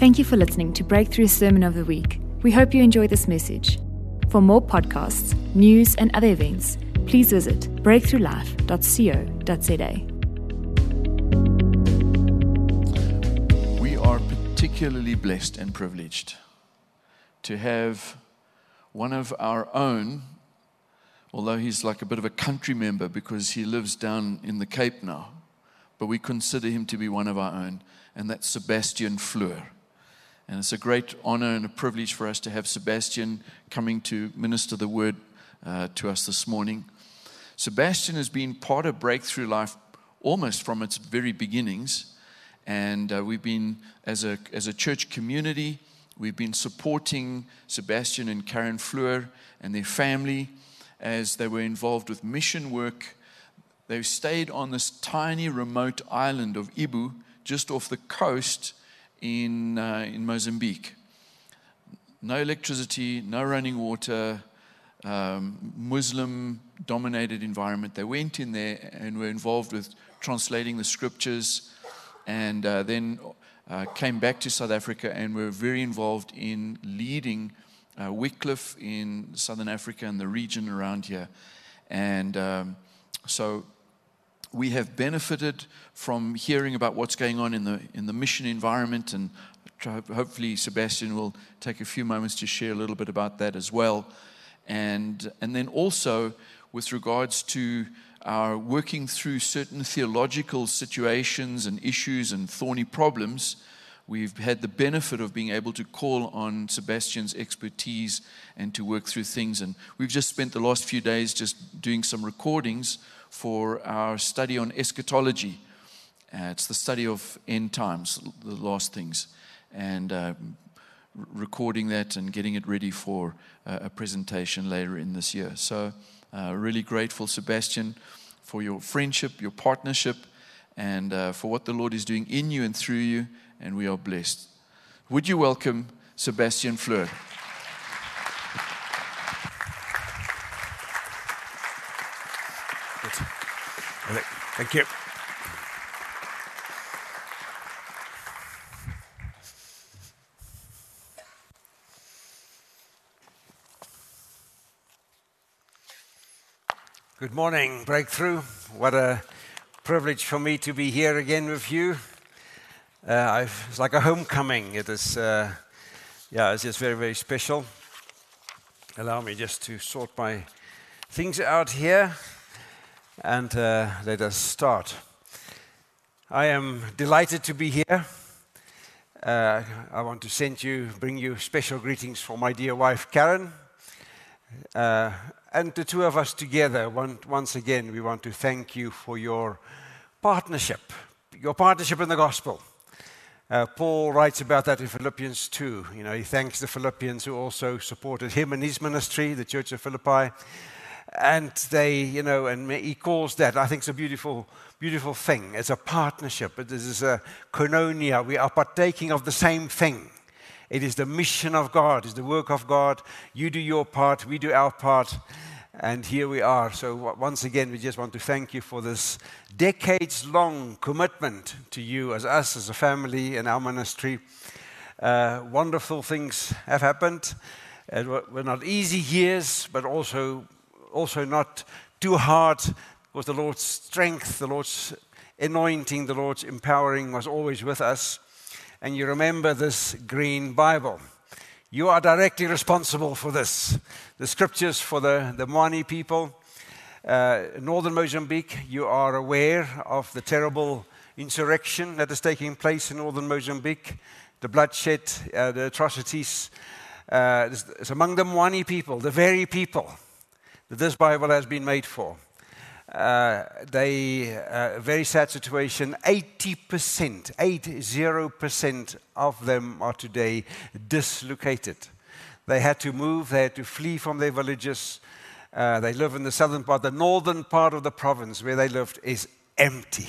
Thank you for listening to Breakthrough Sermon of the Week. We hope you enjoy this message. For more podcasts, news, and other events, please visit breakthroughlife.co.za. We are particularly blessed and privileged to have one of our own, although he's like a bit of a country member because he lives down in the Cape now, but we consider him to be one of our own, and that's Sebastian Floor. And it's a great honor and a privilege for us to have Sebastian coming to minister the word uh, to us this morning. Sebastian has been part of Breakthrough Life almost from its very beginnings. And uh, we've been, as a, as a church community, we've been supporting Sebastian and Karen Floor and their family as they were involved with mission work. They stayed on this tiny remote island of Ibo, just off the coast in, uh, in Mozambique. No electricity, no running water, um, Muslim dominated environment. They went in there and were involved with translating the scriptures and uh, then uh, came back to South Africa and were very involved in leading uh, Wycliffe in Southern Africa and the region around here. And um, so we have benefited from hearing about what's going on in the, in the mission environment, and hopefully Sebastian will take a few moments to share a little bit about that as well. And, and then also, with regards to our working through certain theological situations and issues and thorny problems, we've had the benefit of being able to call on Sebastian's expertise and to work through things. And we've just spent the last few days just doing some recordings for our study on eschatology. Uh, it's the study of end times, the last things, and uh, recording that and getting it ready for uh, a presentation later in this year. So, uh, really grateful, Sebastian, for your friendship, your partnership, and uh, for what the Lord is doing in you and through you, and we are blessed. Would you welcome Sebastian Floor? Thank you. Good morning, Breakthrough. What a privilege for me to be here again with you. Uh, it's like a homecoming. It is, uh, yeah, it's just very, very special. Allow me just to sort my things out here and uh, let us start. I am delighted to be here. Uh, I want to send you, bring you special greetings from my dear wife Karen. Uh, and the two of us together, one, once again, we want to thank you for your partnership, your partnership in the gospel. Uh, Paul writes about that in Philippians 2. You know, he thanks the Philippians who also supported him in his ministry, the church of Philippi and they, you know, and he calls that, I think it's a beautiful, beautiful thing. It's a partnership. It is a koinonia. We are partaking of the same thing. It is the mission of God, it's the work of God. You do your part, we do our part, and here we are. So, once again, we just want to thank you for this decades long commitment to you as us, as a family, and our ministry. Uh, wonderful things have happened. It were not easy years, but also also not too hard because the Lord's strength, the Lord's anointing, the Lord's empowering was always with us. And you remember this green Bible. You are directly responsible for this. The scriptures for the, the Mwani people, uh, northern Mozambique, you are aware of the terrible insurrection that is taking place in northern Mozambique, the bloodshed, uh, the atrocities. Uh, it's, it's among the Mwani people, the very people that this Bible has been made for. Uh, they, uh, very sad situation, 80%, 80% of them are today dislocated. They had to move, they had to flee from their villages. Uh, they live in the southern part, the northern part of the province where they lived is empty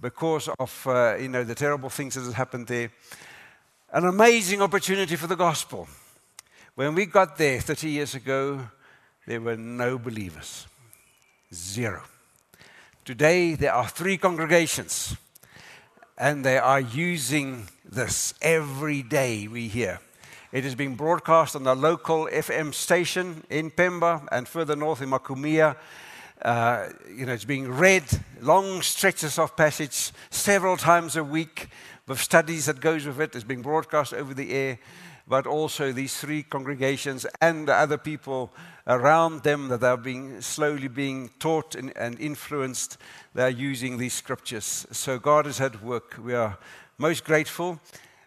because of uh, you know, the terrible things that have happened there. An amazing opportunity for the gospel. When we got there 30 years ago, there were no believers. Zero. Today, there are three congregations. and they are using this every day, we hear. It is being broadcast on the local FM station in Pemba and further north in Macomia. Uh, you know, it's being read, long stretches of passage, several times a week, with studies that goes with it. It's being broadcast over the air, but also these three congregations and the other people around them that are being slowly being taught and, and influenced. They're using these scriptures. So God is at work. We are most grateful.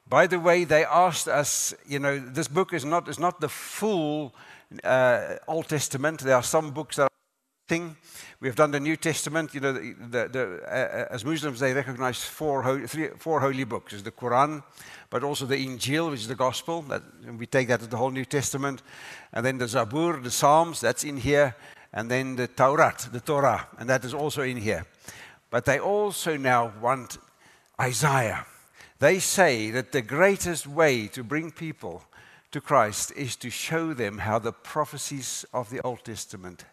By the way, they asked us, you know, this book is not, is not the full uh, Old Testament. There are some books that are thing. We have done the New Testament. You know, the, the, the, uh, as Muslims, they recognize four, ho- three, four holy books. There's the Quran, but also the Injil, which is the Gospel. That, we take that as the whole New Testament. And then the Zabur, the Psalms, that's in here. And then the Torah, the Torah, and that is also in here. But they also now want Isaiah. They say that the greatest way to bring people to Christ is to show them how the prophecies of the Old Testament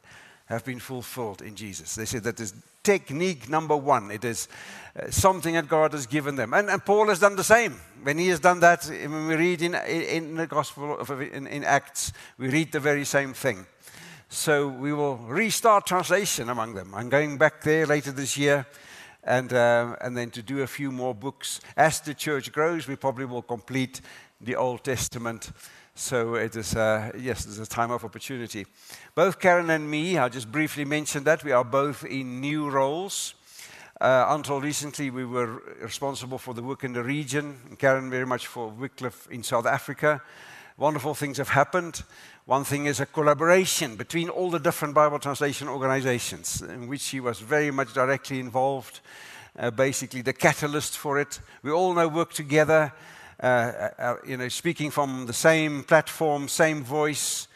have been fulfilled in Jesus. They say that is technique number one. It is uh, something that God has given them. And, and, Paul has done the same. When he has done that, when we read in, in the Gospel, of, in, in Acts, we read the very same thing. So we will restart translation among them. I'm going back there later this year. And, uh, and then to do a few more books. As the church grows, we probably will complete the Old Testament so it is, uh, yes, it's a time of opportunity. Both Karen and me, I just briefly mentioned that, we are both in new roles. Uh, until recently, we were responsible for the work in the region, Karen very much for Wycliffe in South Africa. Wonderful things have happened. One thing is a collaboration between all the different Bible translation organizations, in which she was very much directly involved, uh, basically the catalyst for it. We all now work together uh, uh, uh, you know, speaking from the same platform, same voice,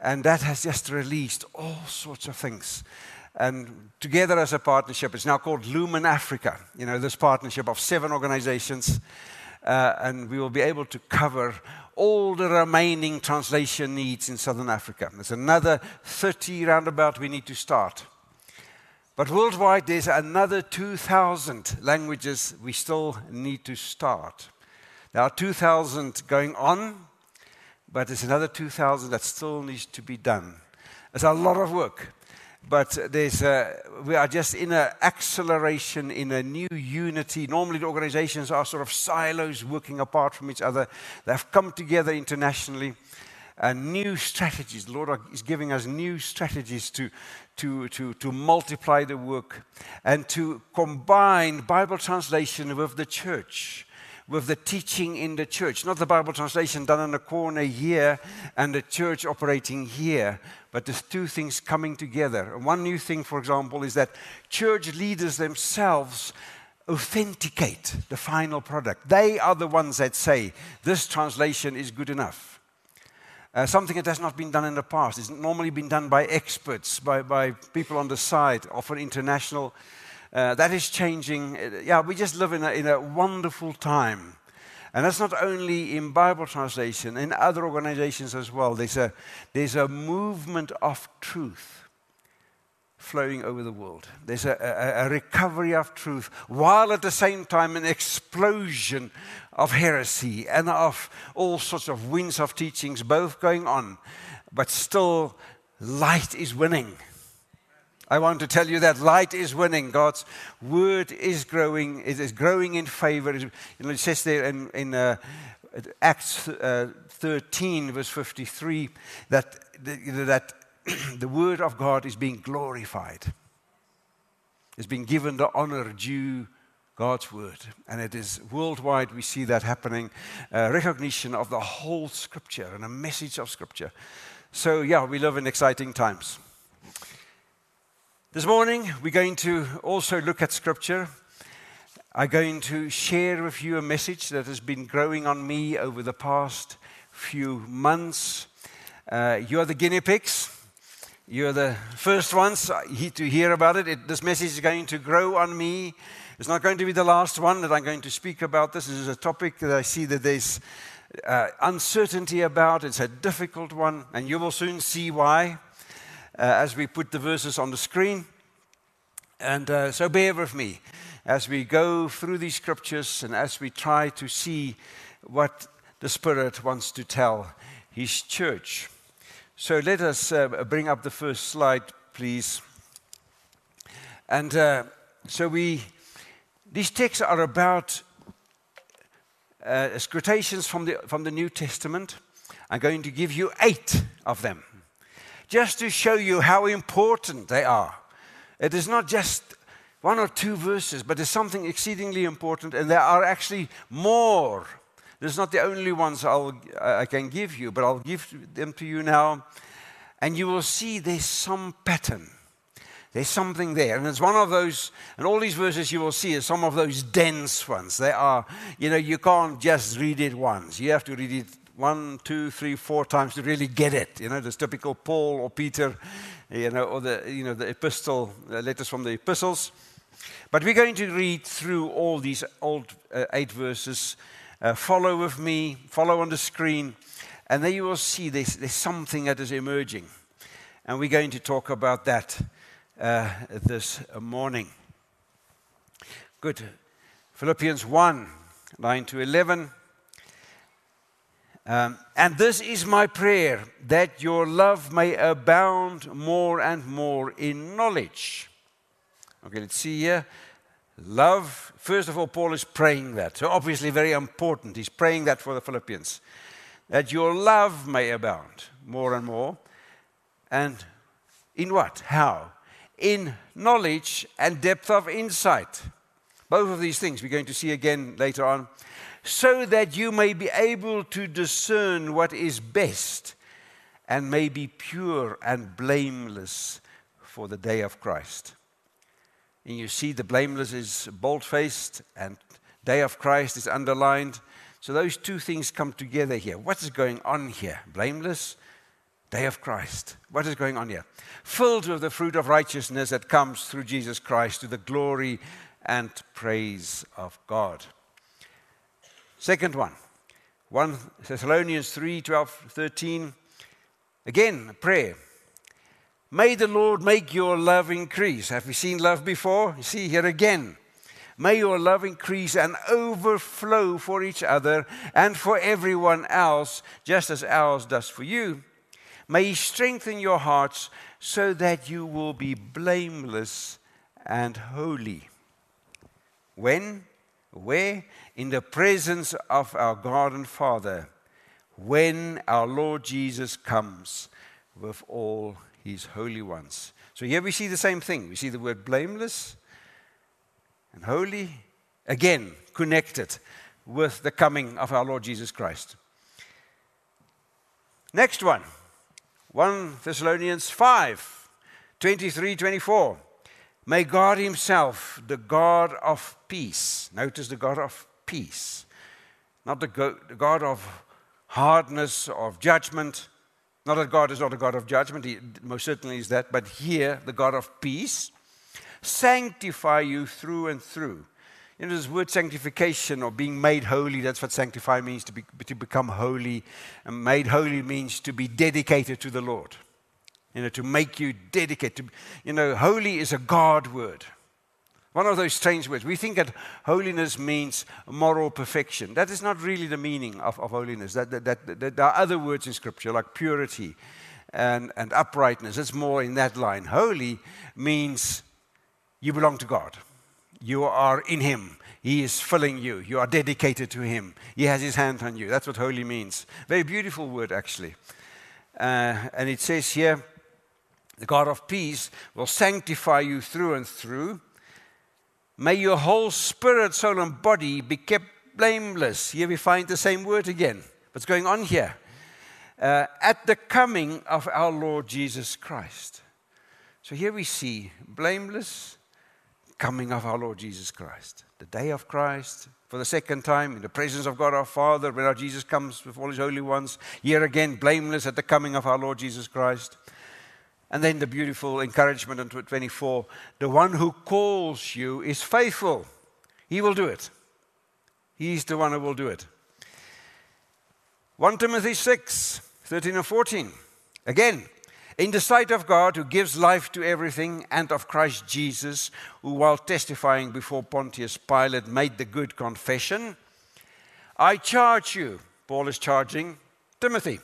and that has just released all sorts of things. And together as a partnership, it's now called Lumen Africa. You know, this partnership of seven organizations, uh, and we will be able to cover all the remaining translation needs in Southern Africa. There's another 30 roundabout we need to start. But worldwide, there's another 2,000 languages we still need to start. There are 2,000 going on, but there's another 2,000 that still needs to be done. It's a lot of work, but there's a, we are just in an acceleration, in a new unity. Normally, the organizations are sort of silos working apart from each other. They've come together internationally. And new strategies. The Lord is giving us new strategies to, to, to, to multiply the work and to combine Bible translation with the church with the teaching in the church. Not the Bible translation done in a corner here and the church operating here, but there's two things coming together. One new thing, for example, is that church leaders themselves authenticate the final product. They are the ones that say, this translation is good enough. Uh, something that has not been done in the past. It's normally been done by experts, by, by people on the side, often international uh, that is changing. Uh, yeah, we just live in a, in a wonderful time. And that's not only in Bible translation, in other organizations as well. There's a, there's a movement of truth flowing over the world. There's a, a, a, recovery of truth, while at the same time an explosion of heresy and of all sorts of winds of teachings both going on. But still, light is winning. I want to tell you that light is winning. God's word is growing. It is growing in favor. You know, it says there in, in uh, Acts uh, 13, verse 53, that, that the word of God is being glorified. It's being given the honor due God's word. And it is worldwide, we see that happening. Uh, recognition of the whole scripture and a message of scripture. So, yeah, we live in exciting times. This morning, we're going to also look at Scripture. I'm going to share with you a message that has been growing on me over the past few months. Uh, you're the guinea pigs. You're the first ones to hear about it. it. This message is going to grow on me. It's not going to be the last one that I'm going to speak about. This is a topic that I see that there's uh, uncertainty about. It's a difficult one, and you will soon see why as we put the verses on the screen. And uh, so bear with me. as we go through these scriptures and as we try to see what the Spirit wants to tell His church. So let us uh, bring up the first slide, please. And uh, so we, these texts are about uh, quotations from the, from the New Testament. I'm going to give you eight of them, just to show you how important they are. It is not just one or two verses, but it's something exceedingly important, and there are actually more. There's not the only ones I'll, I can give you, but I'll give them to you now, and you will see there's some pattern. There's something there. And it's one of those, and all these verses you will see are some of those dense ones. They are, you know, you can't just read it once. You have to read it one, two, three, four times to really get it. You know, this typical Paul or Peter, you know, or the, you know, the epistle, the letters from the epistles. But we're going to read through all these old uh, eight verses. Uh, follow with me, follow on the screen, and then you will see there's, there's something that is emerging. And we're going to talk about that uh, this morning. Good. Philippians 1 9 to 11. Um, and this is my prayer that your love may abound more and more in knowledge. Okay, let's see here. Love, first of all, Paul is praying that. So, obviously, very important. He's praying that for the Philippians. That your love may abound more and more. And in what? How? in knowledge and depth of insight. Both of these things we're going to see again later on. So that you may be able to discern what is best and may be pure and blameless for the day of Christ. And you see, the blameless is bold faced and day of Christ is underlined. So those two things come together here. What is going on here? Blameless Day of Christ. What is going on here? Filled with the fruit of righteousness that comes through Jesus Christ to the glory and praise of God. Second one, 1 Thessalonians 3 12, 13. Again, a prayer. May the Lord make your love increase. Have we seen love before? You see here again. May your love increase and overflow for each other and for everyone else, just as ours does for you May He strengthen your hearts so that you will be blameless and holy. When? Where? In the presence of our God and Father, when our Lord Jesus comes with all his holy ones. So here we see the same thing. We see the word blameless and holy, again connected with the coming of our Lord Jesus Christ. Next one 1 Thessalonians 5 23 24. May God Himself, the God of peace, notice the God of peace, not the God of hardness, of judgment. Not that God is not a God of judgment, He most certainly is that, but here, the God of peace, sanctify you through and through you know, this word sanctification or being made holy, that's what sanctify means to, be, to become holy. And made holy means to be dedicated to the Lord. You know, to make you dedicated. you know, holy is a God word. One of those strange words. We think that holiness means moral perfection. That is not really the meaning of, of holiness. That, that, that, that, there are other words in Scripture like purity and, and uprightness. It's more in that line. Holy means you belong to God. You are in Him. He is filling you. You are dedicated to Him. He has His hand on you. That's what holy means. Very beautiful word, actually. Uh, and it says here, the God of peace will sanctify you through and through. May your whole spirit, soul, and body be kept blameless. Here we find the same word again. What's going on here? Uh, at the coming of our Lord Jesus Christ. So here we see blameless, coming of our Lord Jesus Christ. The day of Christ, for the second time, in the presence of God our Father, when our Jesus comes with all his holy ones, here again, blameless at the coming of our Lord Jesus Christ. And then the beautiful encouragement in 24 the one who calls you is faithful. He will do it. He's the one who will do it. 1 Timothy 6 13 and 14. Again, In the sight of God, who gives life to everything, and of Christ Jesus, who, while testifying before Pontius Pilate, made the good confession, I charge you, Paul is charging Timothy,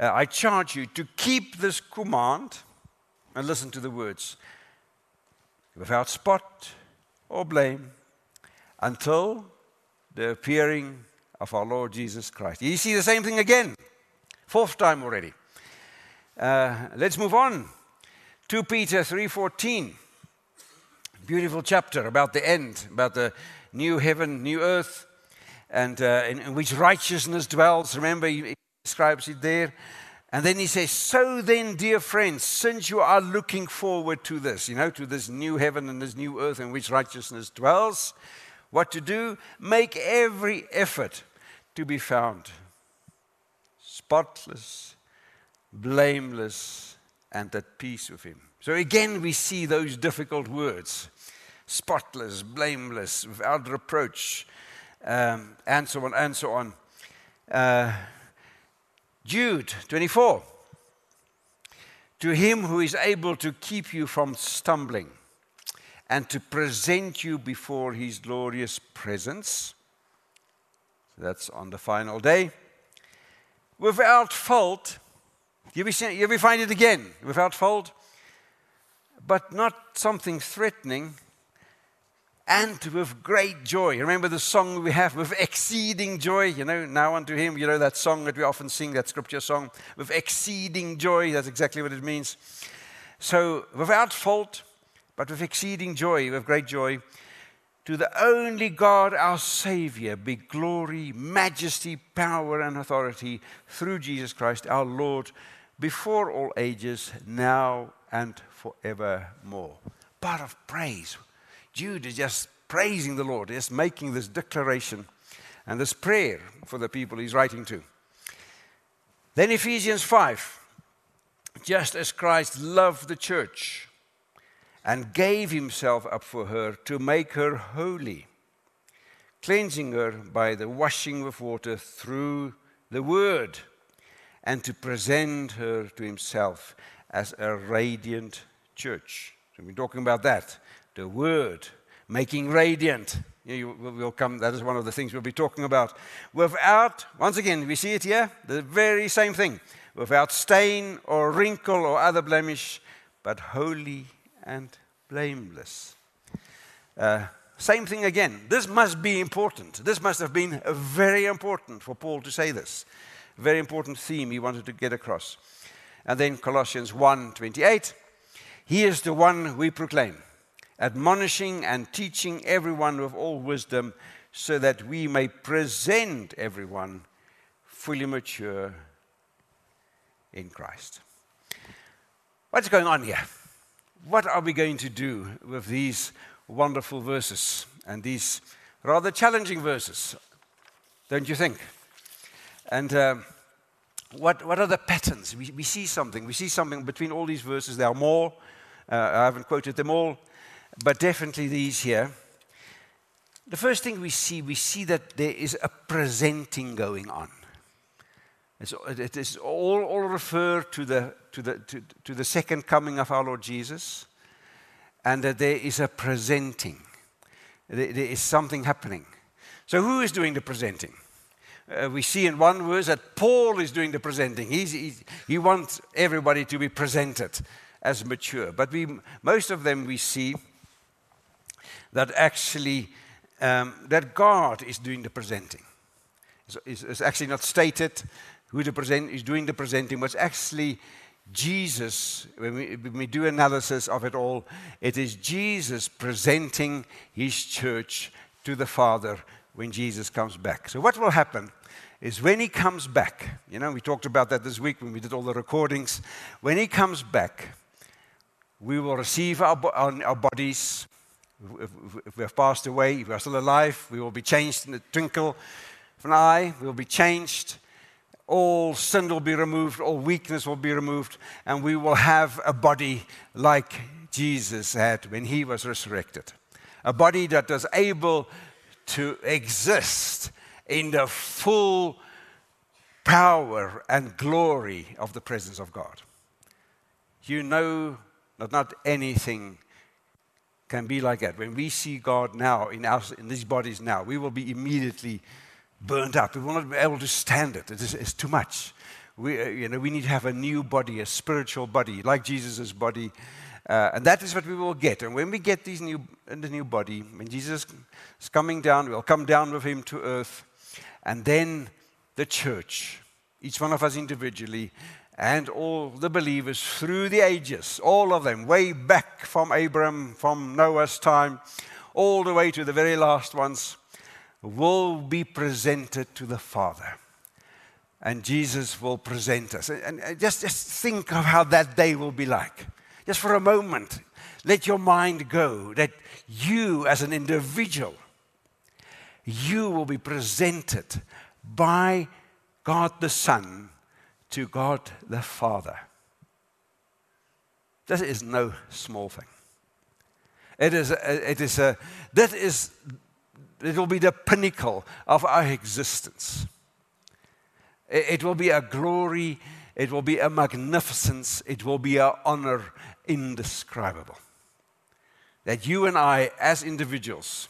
uh, I charge you to keep this command, and listen to the words, without spot or blame, until the appearing of our Lord Jesus Christ. You see the same thing again, fourth time already. Uh, let's move on. 2 Peter 3:14. Beautiful chapter about the end, about the new heaven, new earth, and uh, in, in, which righteousness dwells. Remember, describes it there. And then he says, So then, dear friends, since you are looking forward to this, you know, to this new heaven and this new earth in which righteousness dwells, what to do? Make every effort to be found spotless, blameless, and at peace with Him. So again, we see those difficult words spotless, blameless, without reproach, um, and so on, and so on. Uh, Jude 24. To him who is able to keep you from stumbling and to present you before his glorious presence. That's on the final day. Without fault see, you ever find it again without fault? But not something threatening and with great joy. Remember the song we have with exceeding joy? You know, now unto him, you know that song that we often sing, that scripture song, with exceeding joy. That's exactly what it means. So, without fault, but with exceeding joy, with great joy, to the only God, our Savior, be glory, majesty, power, and authority through Jesus Christ, our Lord before all ages, now and forevermore. Part of praise. Jude is just praising the Lord, just making this declaration and this prayer for the people he's writing to. Then Ephesians 5 just as Christ loved the church and gave himself up for her to make her holy, cleansing her by the washing with water through the word and to present her to himself as a radiant church. So we're talking about that. The word making radiant. You, we'll come, that is one of the things we'll be talking about. Without, once again, we see it here, the very same thing. Without stain or wrinkle or other blemish, but holy and blameless. Uh, same thing again. This must be important. This must have been very important for Paul to say this very important theme he wanted to get across. And then Colossians 1:28, he is the one we proclaim, admonishing and teaching everyone with all wisdom, so that we may present everyone fully mature in Christ. What's going on here? What are we going to do with these wonderful verses and these rather challenging verses? Don't you think? And uh, what, what are the patterns? We, we see something. We see something between all these verses. There are more. Uh, I haven't quoted them all, but definitely these here. The first thing we see, we see that there is a presenting going on. It's, it is all, all refer to the, to, the, to, to the second coming of our Lord Jesus, and that there is a presenting. There, there is something happening. So, who is doing the presenting? uh, we see in one verse that Paul is doing the presenting. He's, he's, he wants everybody to be presented as mature. But we, most of them we see that actually um, that God is doing the presenting. It's, it's, actually not stated who the present is doing the presenting, but it's actually Jesus. When we, when we do analysis of it all, it is Jesus presenting his church to the Father when Jesus comes back. So, what will happen is when he comes back, you know, we talked about that this week when we did all the recordings. When he comes back, we will receive our, our, our bodies. If, if, we have passed away, if we are still alive, we will be changed in the twinkle of an eye. We will be changed. All sin will be removed, all weakness will be removed, and we will have a body like Jesus had when he was resurrected. A body that was able to exist in the full power and glory of the presence of God. you know that not anything can be like that. When we see God now in, our, in these bodies now, we will be immediately burnt up. We will not be able to stand it. It is, it's too much. We, uh, you know, we need to have a new body, a spiritual body, like Jesus' body. Uh, and that is what we will get. And when we get these new, in the new body, when Jesus is coming down, we'll come down with him to earth. And then the church, each one of us individually, and all the believers through the ages, all of them, way back from Abraham, from Noah's time, all the way to the very last ones, will be presented to the Father. And Jesus will present us. And, just, just think of how that day will be like. Just for a moment, let your mind go that you, as an individual, you will be presented by God the Son to God the Father. This is no small thing. It is, it is a, that is it will be the pinnacle of our existence. It will be a glory, it will be a magnificence, it will be an honor indescribable. That you and I, as individuals,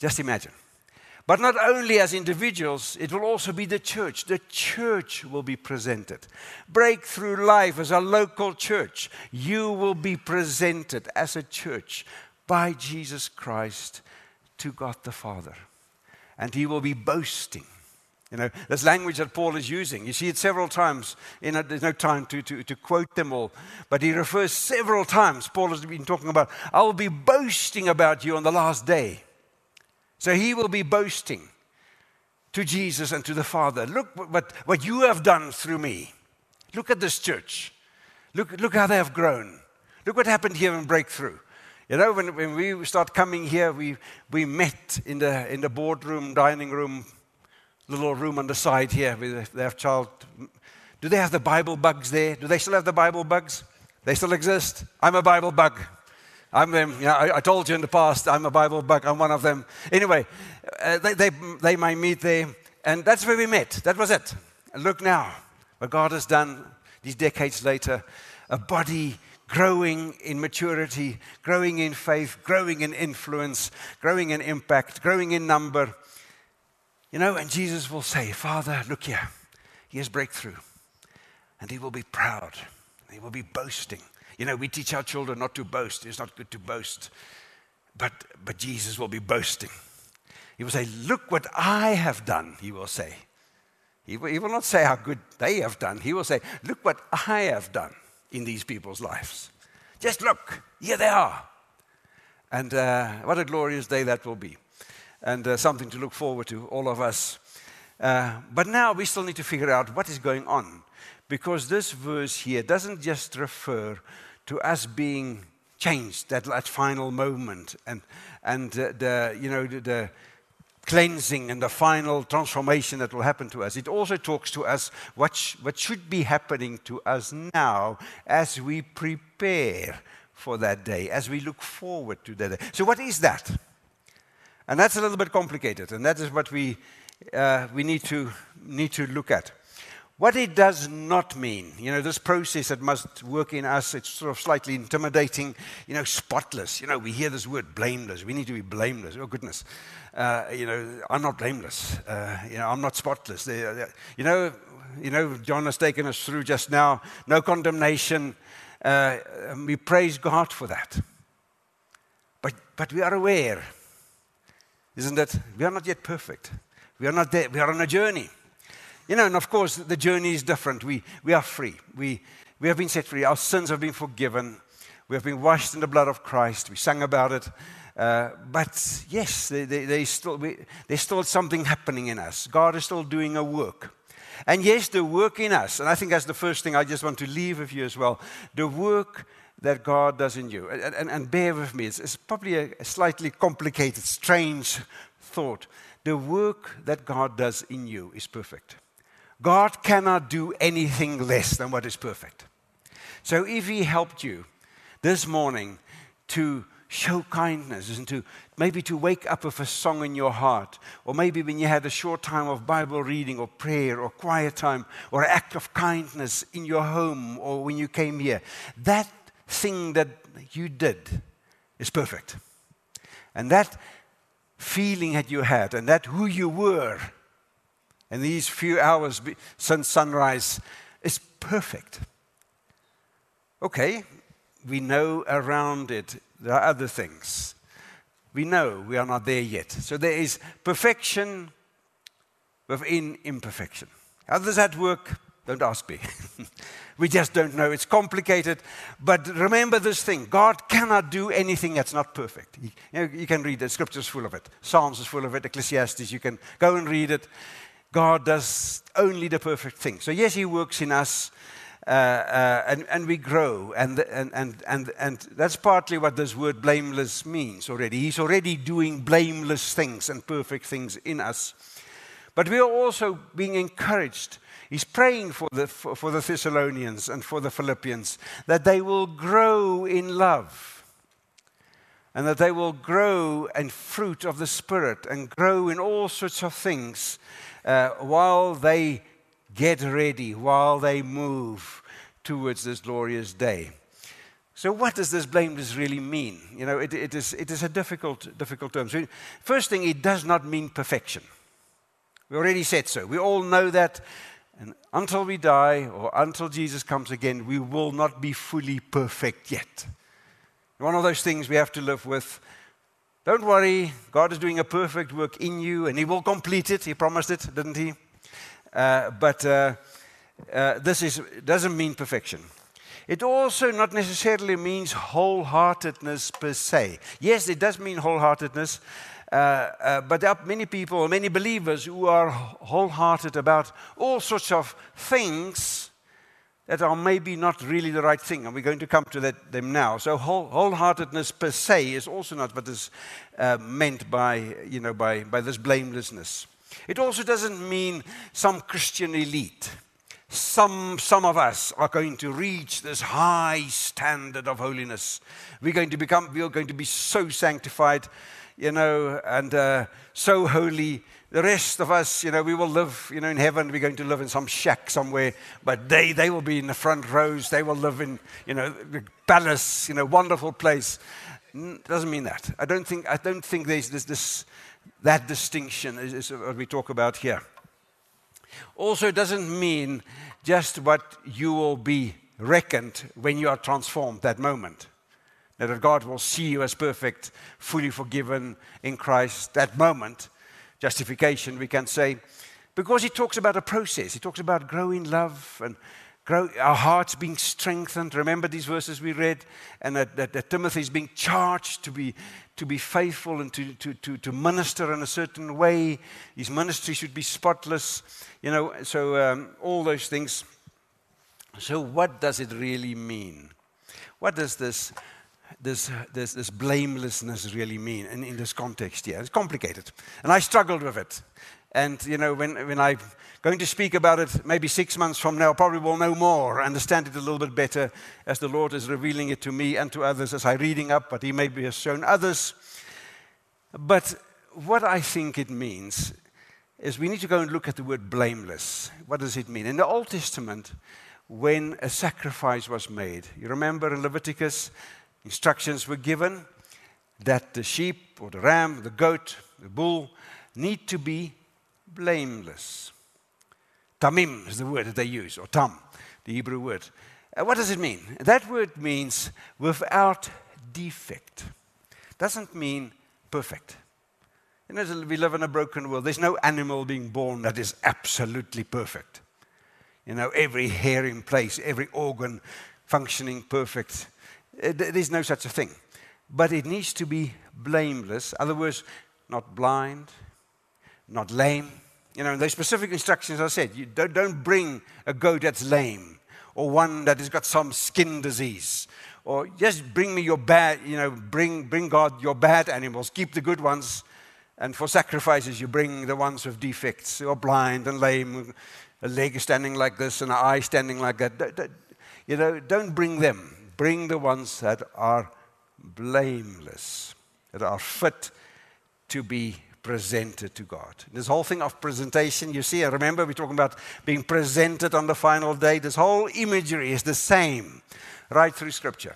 just imagine. But not only as individuals, it will also be the church. The church will be presented. Breakthrough Life as a local church, you will be presented as a church by Jesus Christ to God the Father. And he will be boasting. You know, this language that Paul is using, you see it several times. You know, there's no time to, to, to quote them all, but he refers several times. Paul has been talking about, I will be boasting about you on the last day. So he will be boasting to Jesus and to the Father. Look what, what you have done through me. Look at this church. Look, look how they have grown. Look what happened here in Breakthrough. You know, when, when we start coming here, we, we met in the, in the boardroom, dining room, little room on the side here with their child. Do they have the Bible bugs there? Do they still have the Bible bugs? They still exist. I'm a Bible bug. I'm them. You know, I, I, told you in the past, I'm a Bible bug. I'm one of them. Anyway, uh, they, they, they might meet there. And that's where we met. That was it. And look now, what God has done these decades later. A body growing in maturity, growing in faith, growing in influence, growing in impact, growing in number. You know, and Jesus will say, Father, look here, here's breakthrough. And he will be proud, he will be boasting. You know, we teach our children not to boast. It's not good to boast. But, but Jesus will be boasting. He will say, Look what I have done, he will say. He will, he will not say how good they have done. He will say, Look what I have done in these people's lives. Just look, here they are. And uh, what a glorious day that will be. And uh, something to look forward to, all of us. Uh, but now we still need to figure out what is going on. Because this verse here doesn't just refer to us being changed at that final moment and, and the, you know, the, the cleansing and the final transformation that will happen to us. It also talks to us what, sh- what should be happening to us now as we prepare for that day, as we look forward to that day. So, what is that? And that's a little bit complicated, and that is what we, uh, we need, to, need to look at. What it does not mean, you know, this process that must work in us, it's sort of slightly intimidating, you know, spotless. You know, we hear this word blameless. We need to be blameless. Oh, goodness. Uh, you know, I'm not blameless. Uh, you know, I'm not spotless. They, they, you know, you know, John has taken us through just now. No condemnation. Uh, we praise God for that. But, but we are aware, isn't it? We are not yet perfect. We are not there. We are on a journey. You know, and of course, the journey is different. We, we are free. We, we have been set free. Our sins have been forgiven. We have been washed in the blood of Christ. We sang about it. Uh, but yes, they, they, still, we, there's still something happening in us. God is still doing a work. And yes, the work in us, and I think that's the first thing I just want to leave with you as well the work that God does in you. And, and, and bear with me, it's, it's probably a slightly complicated, strange thought. The work that God does in you is perfect. God cannot do anything less than what is perfect. So if He helped you this morning to show kindness and to maybe to wake up with a song in your heart, or maybe when you had a short time of Bible reading or prayer or quiet time or an act of kindness in your home or when you came here. That thing that you did is perfect. And that feeling that you had and that who you were in these few hours since sunrise is perfect. Okay, we know around it there are other things. We know we are not there yet. So there is perfection within imperfection. How does that work? Don't ask me. we just don't know. It's complicated. But remember this thing God cannot do anything that's not perfect. You, know, you can read the scriptures full of it. Psalms is full of it. Ecclesiastes, you can go and read it. God does only the perfect thing. So, yes, He works in us uh, uh, and, and we grow. And, and, and, and, and that's partly what this word blameless means already. He's already doing blameless things and perfect things in us. But we are also being encouraged. He's praying for the, for, for the Thessalonians and for the Philippians that they will grow in love and that they will grow in fruit of the Spirit and grow in all sorts of things uh, while they get ready while they move towards this glorious day. So, what does this blameless really mean? You know, it, it, is, it is a difficult, difficult term. So, first thing, it does not mean perfection. We already said so. We all know that. And until we die or until Jesus comes again, we will not be fully perfect yet. One of those things we have to live with. Don't worry, God is doing a perfect work in you and He will complete it. He promised it, didn't He? Uh, but uh, uh, this is, doesn't mean perfection. It also not necessarily means wholeheartedness per se. Yes, it does mean wholeheartedness, uh, uh, but there are many people, many believers who are wholehearted about all sorts of things that are maybe not really the right thing, and we're going to come to that, them now. So whole, wholeheartedness per se is also not what is uh, meant by, you know, by, by this blamelessness. It also doesn't mean some Christian elite. Some, some of us are going to reach this high standard of holiness. We're going to become, we are going to be so sanctified, you know, and uh, so holy. The rest of us, you know, we will live, you know, in heaven. We're going to live in some shack somewhere, but they, they will be in the front rows. They will live in, you know, the palace, you know, wonderful place. Doesn't mean that. I don't think, I don't think there's this, this that distinction is, is what we talk about here. Also, it doesn't mean just what you will be reckoned when you are transformed that moment. That God will see you as perfect, fully forgiven in Christ that moment. Justification, we can say, because he talks about a process. He talks about growing love and grow, our hearts being strengthened. Remember these verses we read? And that, that, that Timothy is being charged to be, to be faithful and to, to, to, to minister in a certain way. His ministry should be spotless. You know, so um, all those things. So, what does it really mean? What does this, this, this, this blamelessness really mean in, in this context here? It's complicated. And I struggled with it. And, you know, when, when I'm going to speak about it maybe six months from now, probably will know more, understand it a little bit better as the Lord is revealing it to me and to others as I'm reading up, but He maybe has shown others. But what I think it means is we need to go and look at the word blameless. What does it mean? In the Old Testament, when a sacrifice was made, you remember in Leviticus, instructions were given that the sheep or the ram, the goat, the bull need to be blameless. Tamim is the word that they use, or tam, the Hebrew word. Uh, what does it mean? That word means without defect. Doesn't mean perfect. You know, we live in a broken world. There's no animal being born that is absolutely perfect. You know, every hair in place, every organ functioning perfect. Uh, there's no such a thing. But it needs to be blameless. Other words, not blind, not lame. You know, those specific instructions I said, you don't, don't bring a goat that's lame or one that has got some skin disease. Or just bring me your bad, you know, bring, bring God your bad animals, keep the good ones. And for sacrifices, you bring the ones with defects, or blind and lame, a leg standing like this and an eye standing like that. You know, don't bring them. Bring the ones that are blameless, that are fit to be presented to God. This whole thing of presentation, you see, I remember we're talking about being presented on the final day. This whole imagery is the same right through Scripture.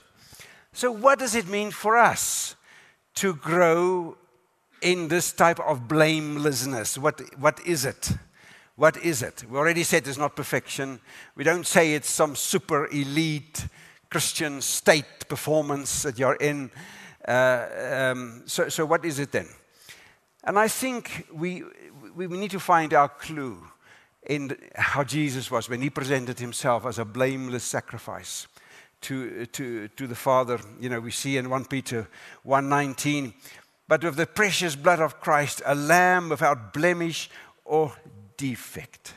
So, what does it mean for us to grow in this type of blamelessness? What, what is it? What is it? We already said it's not perfection. We don't say it's some super elite Christian state performance that you're in. Uh, um, so, so, what is it then? And I think we, we need to find our clue in how Jesus was when he presented himself as a blameless sacrifice to, to, to the Father. You know, we see in 1 Peter 1.19, but with the precious blood of Christ, a lamb without blemish or defect.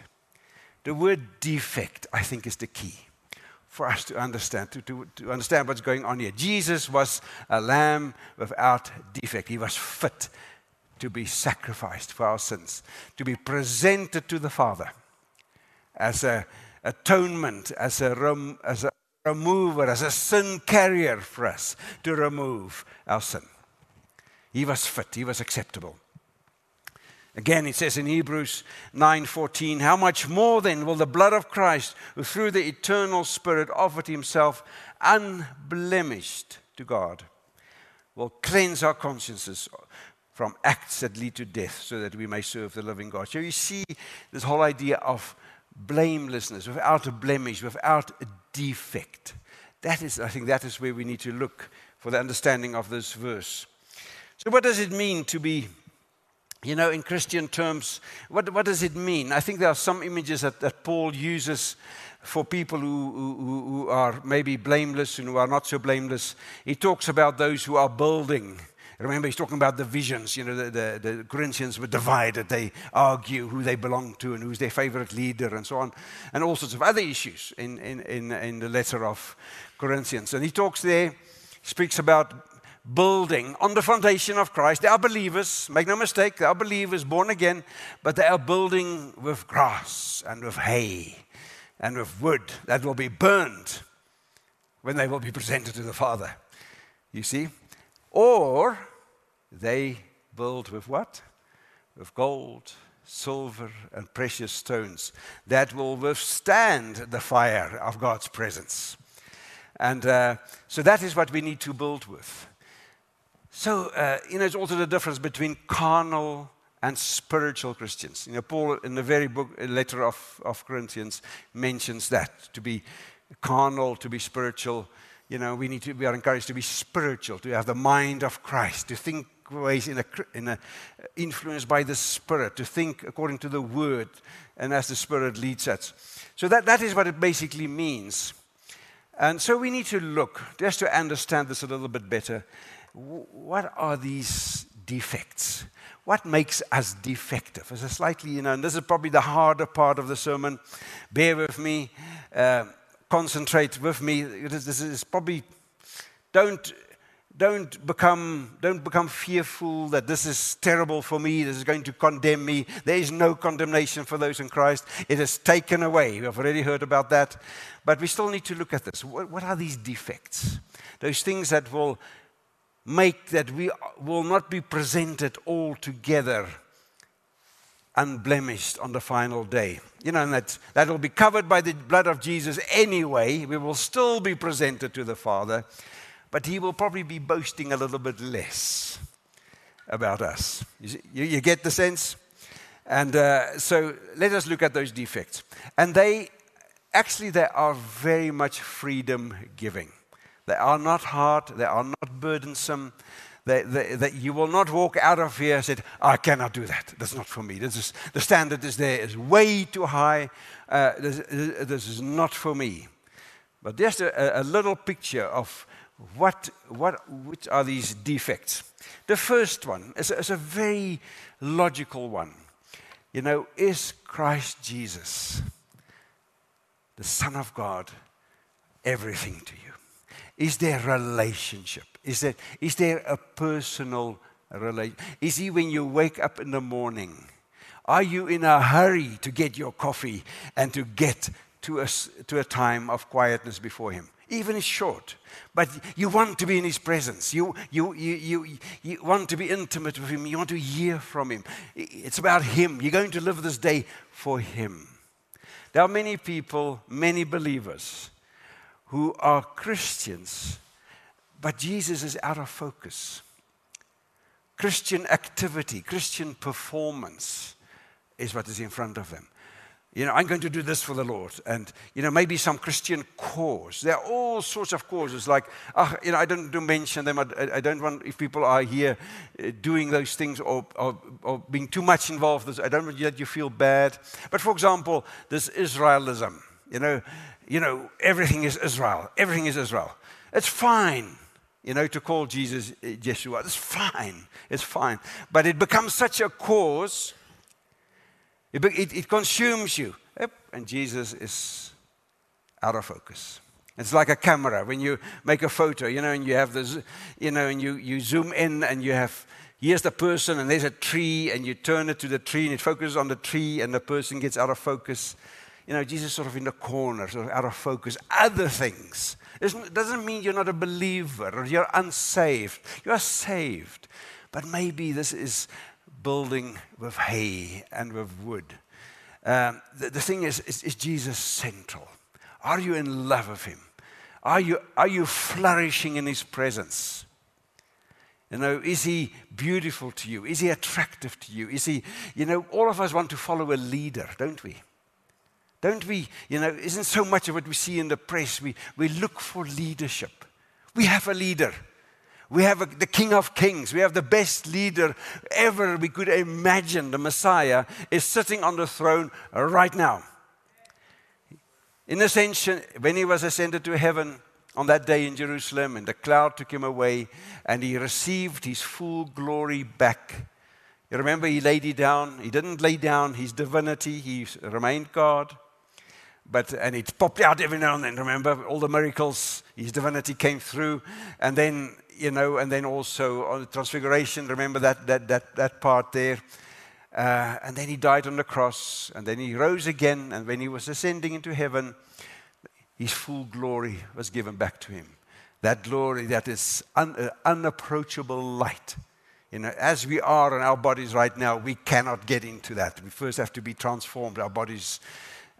The word defect, I think, is the key for us to understand, to, to, to understand what's going on here. Jesus was a lamb without defect. He was fit to be sacrificed for our sins, to be presented to the Father as a atonement, as a, rem, as a remover, as a sin carrier for us to remove our sin. He was fit, he was acceptable. Again, it says in Hebrews 9:14, "How much more then will the blood of Christ, who through the eternal Spirit offered himself unblemished to God, will cleanse our consciences from acts that lead to death so that we may serve the living God. So you see this whole idea of blamelessness, without a blemish, without a defect. That is, I think that is where we need to look for the understanding of this verse. So, what does it mean to be, you know, in Christian terms, what, what does it mean? I think there are some images that, that Paul uses for people who, who, who are maybe blameless and who are not so blameless. He talks about those who are building Remember, he's talking about the visions. You know, the, the, the, Corinthians were divided. They argue who they belong to and who's their favorite leader and so on, and all sorts of other issues in, in, in, in the letter of Corinthians. And he talks there, speaks about building on the foundation of Christ. They are believers, make no mistake, they are believers, born again, but they are building with grass and with hay and with wood that will be burned when they will be presented to the Father. You see? Or they build with what? With gold, silver, and precious stones that will withstand the fire of God's presence. And uh, so that is what we need to build with. So, uh, you know, it's also the difference between carnal and spiritual Christians. You know, Paul, in the very book, letter of, of Corinthians, mentions that to be carnal, to be spiritual. You know, we need to, we are encouraged to be spiritual, to have the mind of Christ, to think ways in a, in a, influenced by the Spirit, to think according to the Word and as the Spirit leads us. So that, that is what it basically means. And so we need to look, just to understand this a little bit better, what are these defects? What makes us defective? It's a slightly, you know, and this is probably the harder part of the sermon. Bear with me. Uh, concentrate with me. This is probably don't don't become don't become fearful that this is terrible for me this is going to condemn me there is no condemnation for those in christ it is taken away we've already heard about that but we still need to look at this what, what are these defects those things that will make that we will not be presented all together unblemished on the final day. You know, and that, that will be covered by the blood of Jesus anyway. We will still be presented to the Father, but He will probably be boasting a little bit less about us. You, you, get the sense? And uh, so let us look at those defects. And they actually they are very much freedom giving. They are not hard, they are not burdensome, that, you will not walk out of here and say, I cannot do that. That's not for me. This is, the standard is there is way too high. Uh, this, this, is not for me. But just a, a little picture of what, what, which are these defects. The first one is, is a very logical one. You know, is Christ Jesus, the Son of God, everything to you? Is there relationship? Is there, is there a personal relation? Is he when you wake up in the morning? Are you in a hurry to get your coffee and to get to a, to a time of quietness before him? even short. But you want to be in his presence. You, you, you, you, you want to be intimate with him. You want to hear from him. It's about him. You're going to live this day for him. There are many people, many believers who are Christians, but Jesus is out of focus. Christian activity, Christian performance is what is in front of them. You know, I'm going to do this for the Lord. And, you know, maybe some Christian cause. There are all sorts of causes. Like, uh, you know, I don't do mention them. I, I, don't want, if people are here uh, doing those things or, or, or, being too much involved, I don't want that you feel bad. But for example, this Israelism, you know, you know, everything is Israel. Everything is Israel. It's fine, you know, to call Jesus uh, Yeshua. It's fine. It's fine. But it becomes such a cause it, it, it consumes you. And Jesus is out of focus. It's like a camera when you make a photo, you know, and you have this, you know, and you, you zoom in and you have, here's the person and there's a tree and you turn it to the tree and it focuses on the tree and the person gets out of focus. You know, Jesus sort of in the corner, sort of out of focus. Other things. It doesn't mean you're not a believer or you're unsaved. You are saved. But maybe this is building with hay and with wood. Um, the, the, thing is, is, is Jesus central? Are you in love with Him? Are you, are you flourishing in His presence? You know, is he beautiful to you? Is he attractive to you? Is he, you know, all of us want to follow a leader, don't we? Don't we, you know, isn't so much of what we see in the press, we, we look for leadership. We have a leader. We have a, the King of Kings. We have the best leader ever we could imagine. The Messiah is sitting on the throne right now. In ascension, when he was ascended to heaven on that day in Jerusalem, and the cloud took him away, and he received his full glory back. You remember, he laid it down. He didn't lay down his divinity, he remained God. But, and it popped out every now and then. Remember all the miracles, his divinity came through. And then you know, and then also on the Transfiguration, remember that, that, that, that part there. Uh, and then he died on the cross, and then he rose again, and when he was ascending into heaven, his full glory was given back to him. That glory that is un, uh, unapproachable light. You know, as we are in our bodies right now, we cannot get into that. We first have to be transformed. Our bodies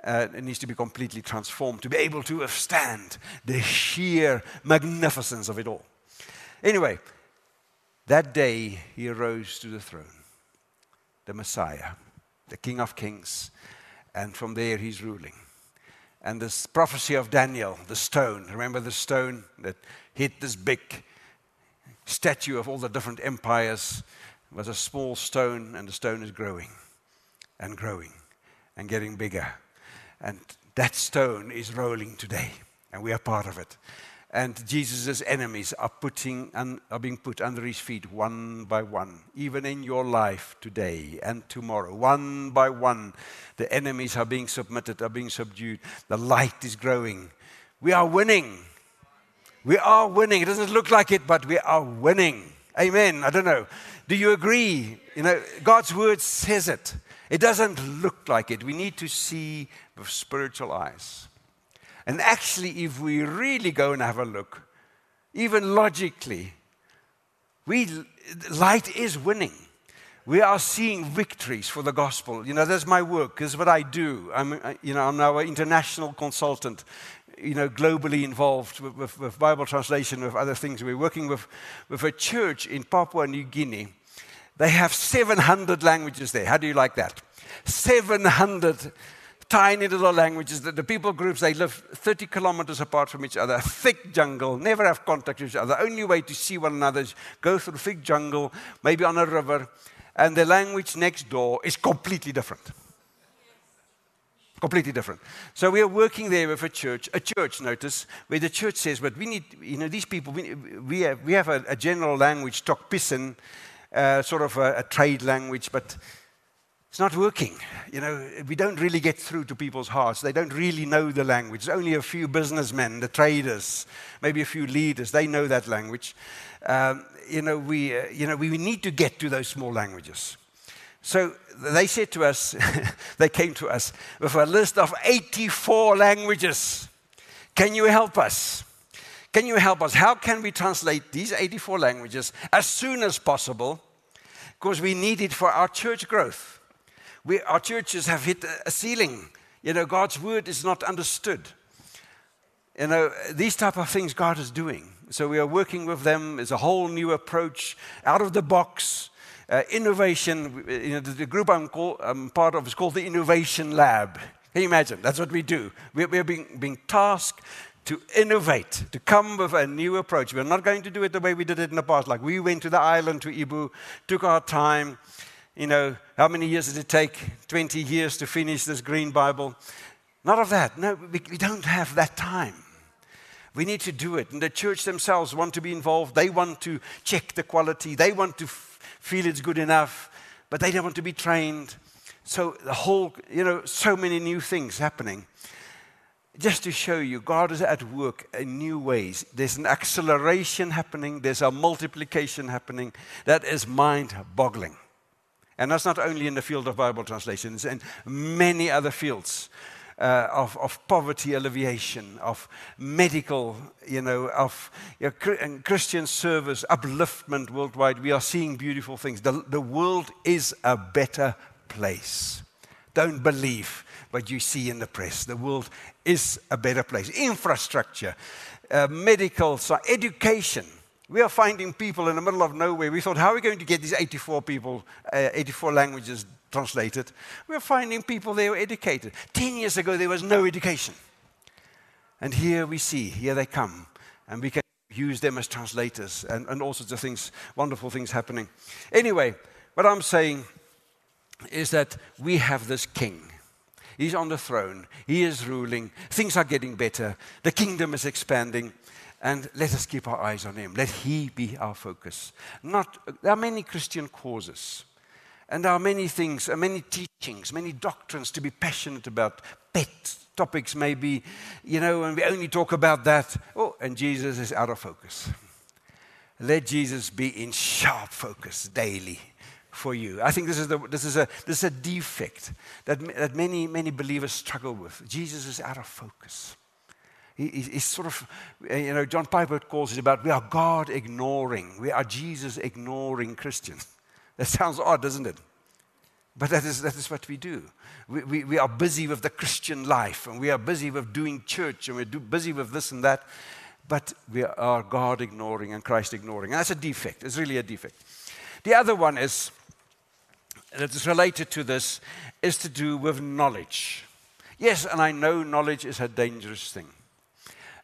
uh, it needs to be completely transformed to be able to withstand the sheer magnificence of it all. Anyway, that day he arose to the throne, the Messiah, the King of Kings, and from there he's ruling. And this prophecy of Daniel, the stone, remember the stone that hit this big statue of all the different empires, was a small stone, and the stone is growing and growing and getting bigger. And that stone is rolling today, and we are part of it and Jesus' enemies are, putting, and are being put under his feet one by one. Even in your life today and tomorrow, one by one, the enemies are being submitted, are being subdued. The light is growing. We are winning. We are winning. It doesn't look like it, but we are winning. Amen. I don't know. Do you agree? You know, God's word says it. It doesn't look like it. We need to see with spiritual eyes. And actually, if we really go and have a look, even logically, we, light is winning. We are seeing victories for the gospel. You know, that's my work. This is what I do. I'm, uh, you know, I'm now an international consultant, you know, globally involved with, with, with Bible translation, with other things. We're working with, with a church in Papua New Guinea. They have 700 languages there. How do you like that? 700 tiny little languages. that the people groups, they live 30 kilometers apart from each other, thick jungle, never have contact with each other. The only way to see one another is go through thick jungle, maybe on a river, and the language next door is completely different. Completely different. So we are working there with a church, a church, notice, where the church says, but we need, you know, these people, we, we have, we have a, a general language, Tok Pisin, uh, sort of a, a trade language, but it's not working. You know, we don't really get through to people's hearts. They don't really know the language. There's only a few businessmen, the traders, maybe a few leaders. They know that language. Um, you know, we, uh, you know, we need to get to those small languages. So they said to us, they came to us with a list of 84 languages. Can you help us? Can you help us? How can we translate these 84 languages as soon as possible? Because we need it for our church growth. We, our churches have hit a ceiling. You know, God's word is not understood. You know, these type of things God is doing. So we are working with them. It's a whole new approach, out of the box, uh, innovation. You know, the, the group I'm, call, I'm, part of is called the Innovation Lab. Can you imagine? That's what we do. We're, we're being, being tasked to innovate, to come with a new approach. We're not going to do it the way we did it in the past. Like we went to the island, to Ibo, took our time. You know, how many years did it take? 20 years to finish this green Bible. Not of that. No, we, we don't have that time. We need to do it. And the church themselves want to be involved. They want to check the quality. They want to feel it's good enough, but they don't want to be trained. So the whole, you know, so many new things happening. Just to show you, God is at work in new ways. There's an acceleration happening, there's a multiplication happening that is mind boggling. And that's not only in the field of Bible translations, in many other fields. Uh, of, of, poverty alleviation, of medical, you know, of you know, Christian service, upliftment worldwide. We are seeing beautiful things. The, the world is a better place. Don't believe what you see in the press. The world is a better place. Infrastructure, uh, medical, education. We are finding people in the middle of nowhere. We thought, how are we going to get these 84 people, uh, 84 languages translated? We're finding people they were educated. 10 years ago, there was no education. And here we see, here they come. And we can use them as translators and, and all sorts of things, wonderful things happening. Anyway, what I'm saying is that we have this king. He's on the throne. He is ruling. Things are getting better. The kingdom is expanding. And let us keep our eyes on him. Let he be our focus. Not, there are many Christian causes. And there are many things, uh, many teachings, many doctrines to be passionate about. Pet topics, maybe, you know, and we only talk about that. Oh, and Jesus is out of focus. Let Jesus be in sharp focus daily for you. I think this is, the, this is, a, this is a defect that, that many, many believers struggle with. Jesus is out of focus. He, he's sort of, uh, you know, John Piper calls it about we are God ignoring, we are Jesus ignoring Christians. That sounds odd, doesn't it? But that is, that is what we do. We, we, we are busy with the Christian life and we are busy with doing church and we're do, busy with this and that. But we are God ignoring and Christ ignoring. And that's a defect. It's really a defect. The other one is that is related to this is to do with knowledge. Yes, and I know knowledge is a dangerous thing.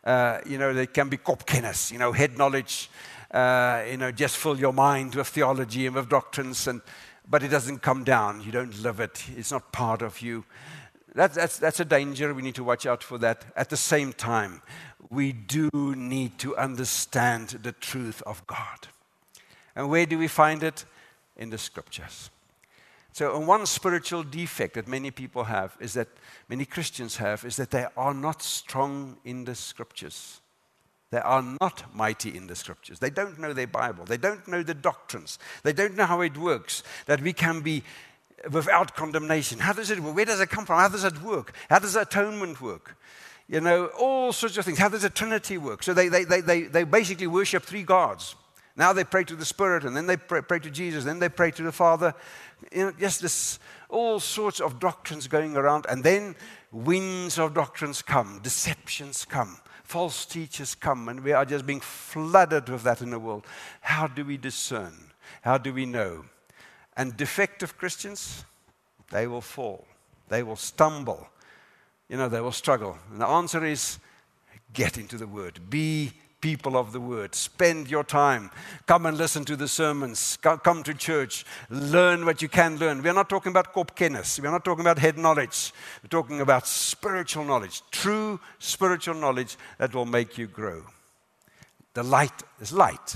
Uh, you know, there can be kopkennis, you know, head knowledge, uh, you know, just fill your mind with theology and with doctrines, and, but it doesn't come down. You don't live it, it's not part of you. That, that's, that's a danger. We need to watch out for that. At the same time, we do need to understand the truth of God. And where do we find it? In the scriptures. So, one spiritual defect that many people have is that many Christians have is that they are not strong in the scriptures. They are not mighty in the scriptures. They don't know their Bible. They don't know the doctrines. They don't know how it works, that we can be without condemnation. How does it work? Where does it come from? How does it work? How does atonement work? You know, all sorts of things. How does the Trinity work? So they, they, they, they, they basically worship three gods. Now they pray to the Spirit, and then they pray, pray to Jesus, then they pray to the Father, you know, just this, all sorts of doctrines going around, and then winds of doctrines come, deceptions come, false teachers come, and we are just being flooded with that in the world. How do we discern? How do we know? And defective Christians, they will fall, they will stumble, you know, they will struggle. And the answer is get into the Word, be people of the word. Spend your time. Come and listen to the sermons. Come to church. Learn what you can learn. We're not talking about kopkennis. We're not talking about head knowledge. We're talking about spiritual knowledge, true spiritual knowledge that will make you grow. The light is light.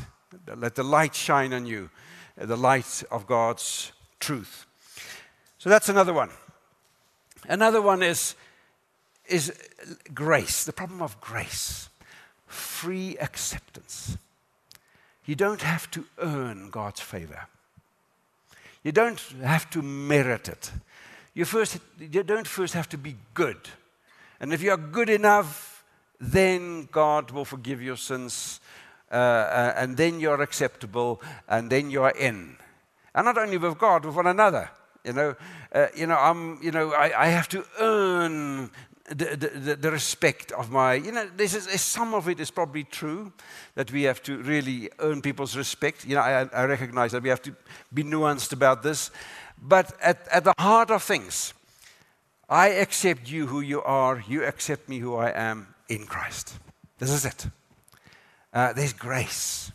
Let the light shine on you, the light of God's truth. So that's another one. Another one is, is grace, the problem of grace free acceptance. You don't have to earn God's favor. You don't have to merit it. You, first, you don't first have to be good. And if you are good enough, then God will forgive your sins, uh, uh, and then you're acceptable, and then you're in. And not only with God, with one another. You know, uh, you know, I'm, you know, I, I have to earn the, the, the, respect of my, you know, this is, some of it is probably true that we have to really earn people's respect. You know, I, I recognize that we have to be nuanced about this. But at, at the heart of things, I accept you who you are, you accept me who I am in Christ. This is it. Uh, there's grace.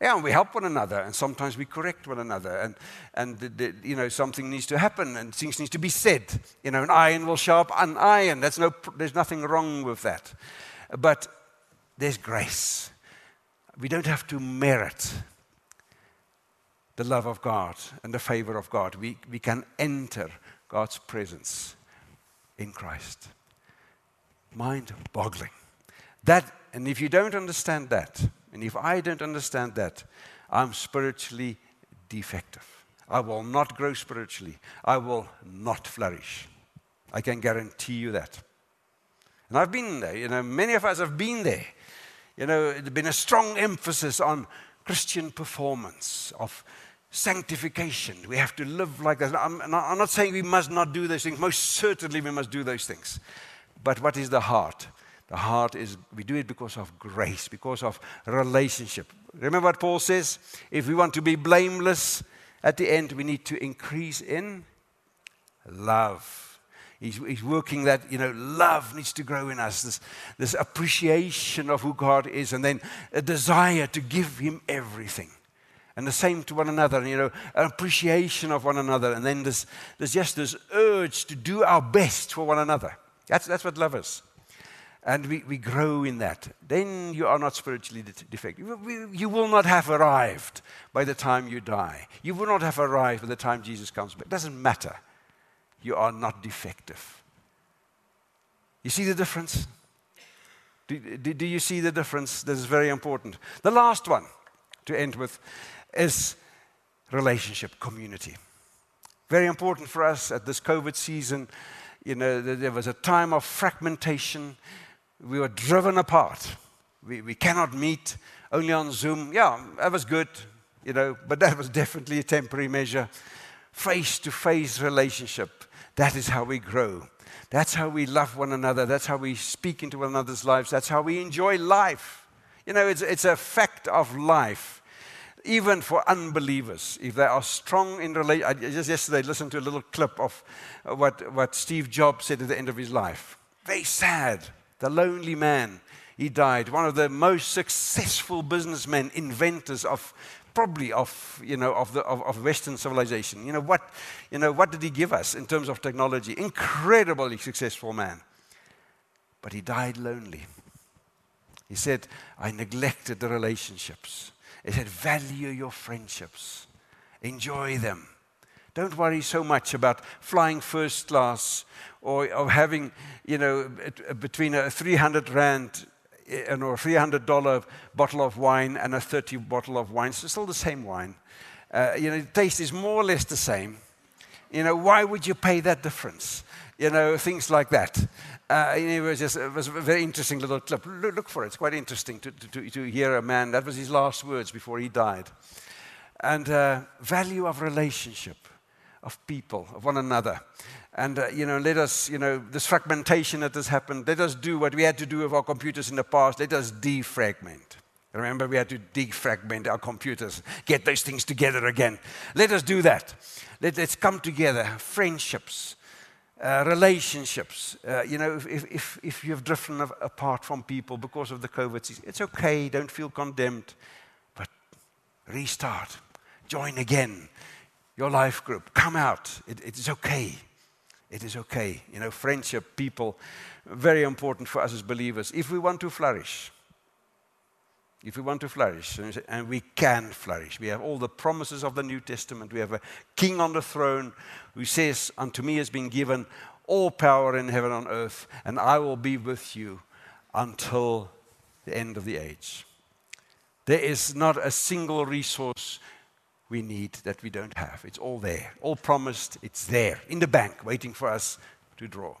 Yeah, and we help one another, and sometimes we correct one another, and, and the, the, you know, something needs to happen, and things need to be said. You know, an iron will sharp an iron. That's no, there's nothing wrong with that. But there's grace. We don't have to merit the love of God and the favor of God. We, we can enter God's presence in Christ. Mind boggling. That, and if you don't understand that, and if I don't understand that, I'm spiritually defective. I will not grow spiritually. I will not flourish. I can guarantee you that. And I've been there. You know, many of us have been there. You know, there's been a strong emphasis on Christian performance, of sanctification. We have to live like that. I'm, I'm not saying we must not do those things. Most certainly we must do those things. But what is the heart? The heart is, we do it because of grace, because of relationship. Remember what Paul says? If we want to be blameless at the end, we need to increase in love. He's, he's working that, you know, love needs to grow in us, this, this appreciation of who God is, and then a desire to give Him everything. And the same to one another, and you know, an appreciation of one another, and then this, there's just this urge to do our best for one another. That's, that's what love is and we, we grow in that, then you are not spiritually defective. You will not have arrived by the time you die. You will not have arrived by the time Jesus comes back. It doesn't matter. You are not defective. You see the difference? Do, do, do you see the difference? This is very important. The last one to end with is relationship, community. Very important for us at this COVID season. You know, there was a time of fragmentation we were driven apart. We, we cannot meet only on Zoom. Yeah, that was good, you know, but that was definitely a temporary measure. Face to face relationship, that is how we grow. That's how we love one another. That's how we speak into one another's lives. That's how we enjoy life. You know, it's, it's a fact of life, even for unbelievers. If they are strong in relation, just yesterday listened to a little clip of what, what Steve Jobs said at the end of his life. Very sad the lonely man. He died. One of the most successful businessmen, inventors of probably of you know of the of, of, Western civilization. You know what you know what did he give us in terms of technology? Incredibly successful man. But he died lonely. He said, I neglected the relationships. He said, value your friendships. Enjoy them. Don't worry so much about flying first class or, having, you know, between a 300 rand and or $300 bottle of wine and a 30 bottle of wine. So It's still the same wine. Uh, you know, the taste is more or less the same. You know, why would you pay that difference? You know, things like that. Uh, it, was just, it was a very interesting little clip. Look, look for it. It's quite interesting to, to, to, hear a man. That was his last words before he died. And uh, value of relationship of people, of one another. And, uh, you know, let us, you know, this fragmentation that has happened, let us do what we had to do with our computers in the past. Let us defragment. Remember, we had to defragment our computers, get those things together again. Let us do that. Let, us come together, friendships, uh, relationships. Uh, you know, if, if, if you've drifted apart from people because of the COVID season, it's okay. Don't feel condemned. But restart, join again your life group. Come out. It, it is okay. It is okay. You know, friendship, people, very important for us as believers. If we want to flourish, if we want to flourish, and we can flourish, we have all the promises of the New Testament. We have a king on the throne who says, Unto me has been given all power in heaven and earth, and I will be with you until the end of the age. There is not a single resource we need that we don't have. It's all there, all promised, it's there in the bank, waiting for us to draw.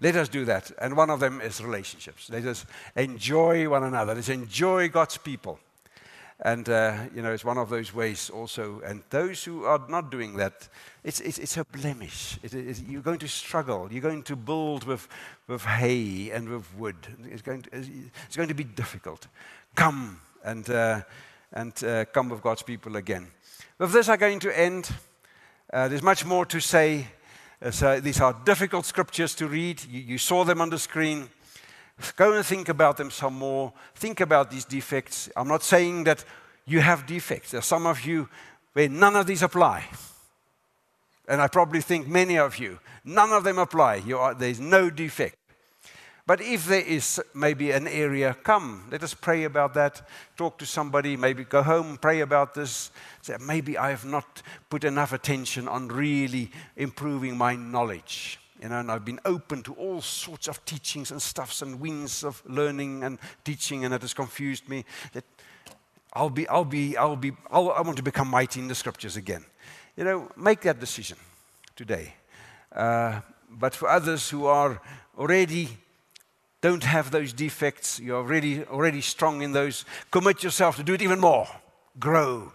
Let us do that. And one of them is relationships. Let us enjoy one another. Let's enjoy God's people. And, uh, you know, it's one of those ways also. And those who are not doing that, it's, it's, it's a blemish. It, it, you're going to struggle. You're going to build with, with hay and with wood. It's going to, it's going to be difficult. Come and, uh, and uh, come with God's people again. With this, I'm going to end. Uh, there's much more to say. Uh, so these are difficult scriptures to read. You, you saw them on the screen. Go and think about them some more. Think about these defects. I'm not saying that you have defects. There are some of you where none of these apply. And I probably think many of you, none of them apply. Are, there's no defect. But if there is maybe an area, come, let us pray about that. Talk to somebody, maybe go home, pray about this. Say, maybe I have not put enough attention on really improving my knowledge. You know, and I've been open to all sorts of teachings and stuffs and wings of learning and teaching, and it has confused me. That I'll be, I'll be, I'll be, I'll, I want to become mighty in the scriptures again. You know, make that decision today. Uh, but for others who are already don't have those defects, you're really already strong in those. Commit yourself to do it even more. Grow.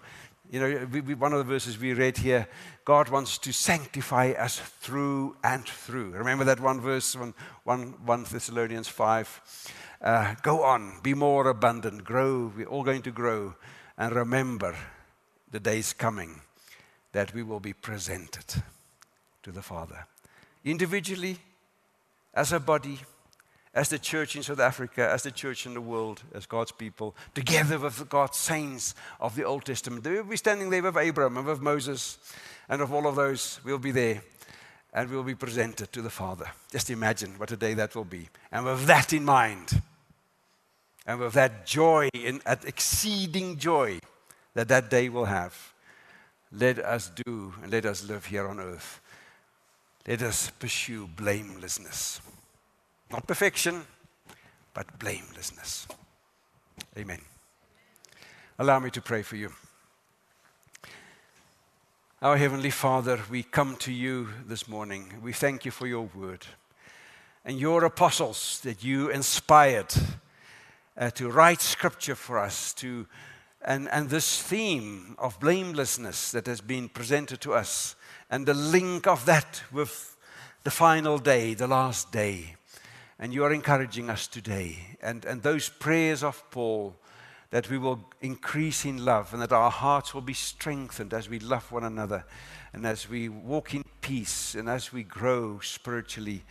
You know, we, we, one of the verses we read here God wants to sanctify us through and through. Remember that one verse, 1, 1, 1 Thessalonians 5? Uh, go on, be more abundant, grow. We're all going to grow. And remember, the day's coming that we will be presented to the Father. Individually, as a body, as the church in South Africa, as the church in the world, as God's people, together with God's saints of the Old Testament. We'll be standing there with Abraham and with Moses and of all of those, we'll be there and we'll be presented to the Father. Just imagine what a day that will be. And with that in mind, and with that joy, that exceeding joy that that day will have, let us do and let us live here on earth. Let us pursue blamelessness. Not perfection, but blamelessness. Amen. Allow me to pray for you. Our Heavenly Father, we come to you this morning. We thank you for your word and your apostles that you inspired uh, to write scripture for us, to, and, and this theme of blamelessness that has been presented to us, and the link of that with the final day, the last day. And you are encouraging us today. And, and those prayers of Paul that we will increase in love and that our hearts will be strengthened as we love one another and as we walk in peace and as we grow spiritually,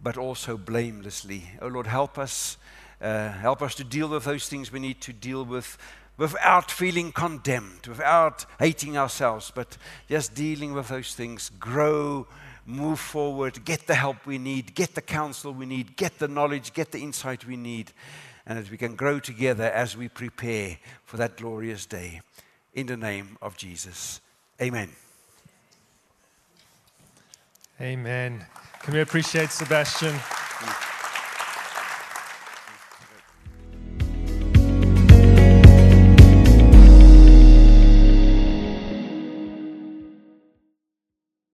but also blamelessly. Oh Lord, help us. Uh, help us to deal with those things we need to deal with without feeling condemned, without hating ourselves, but just dealing with those things. Grow, move forward, get the help we need, get the counsel we need, get the knowledge, get the insight we need and that we can grow together as we prepare for that glorious day. In the name of Jesus. Amen. Amen. Can we appreciate Sebastian?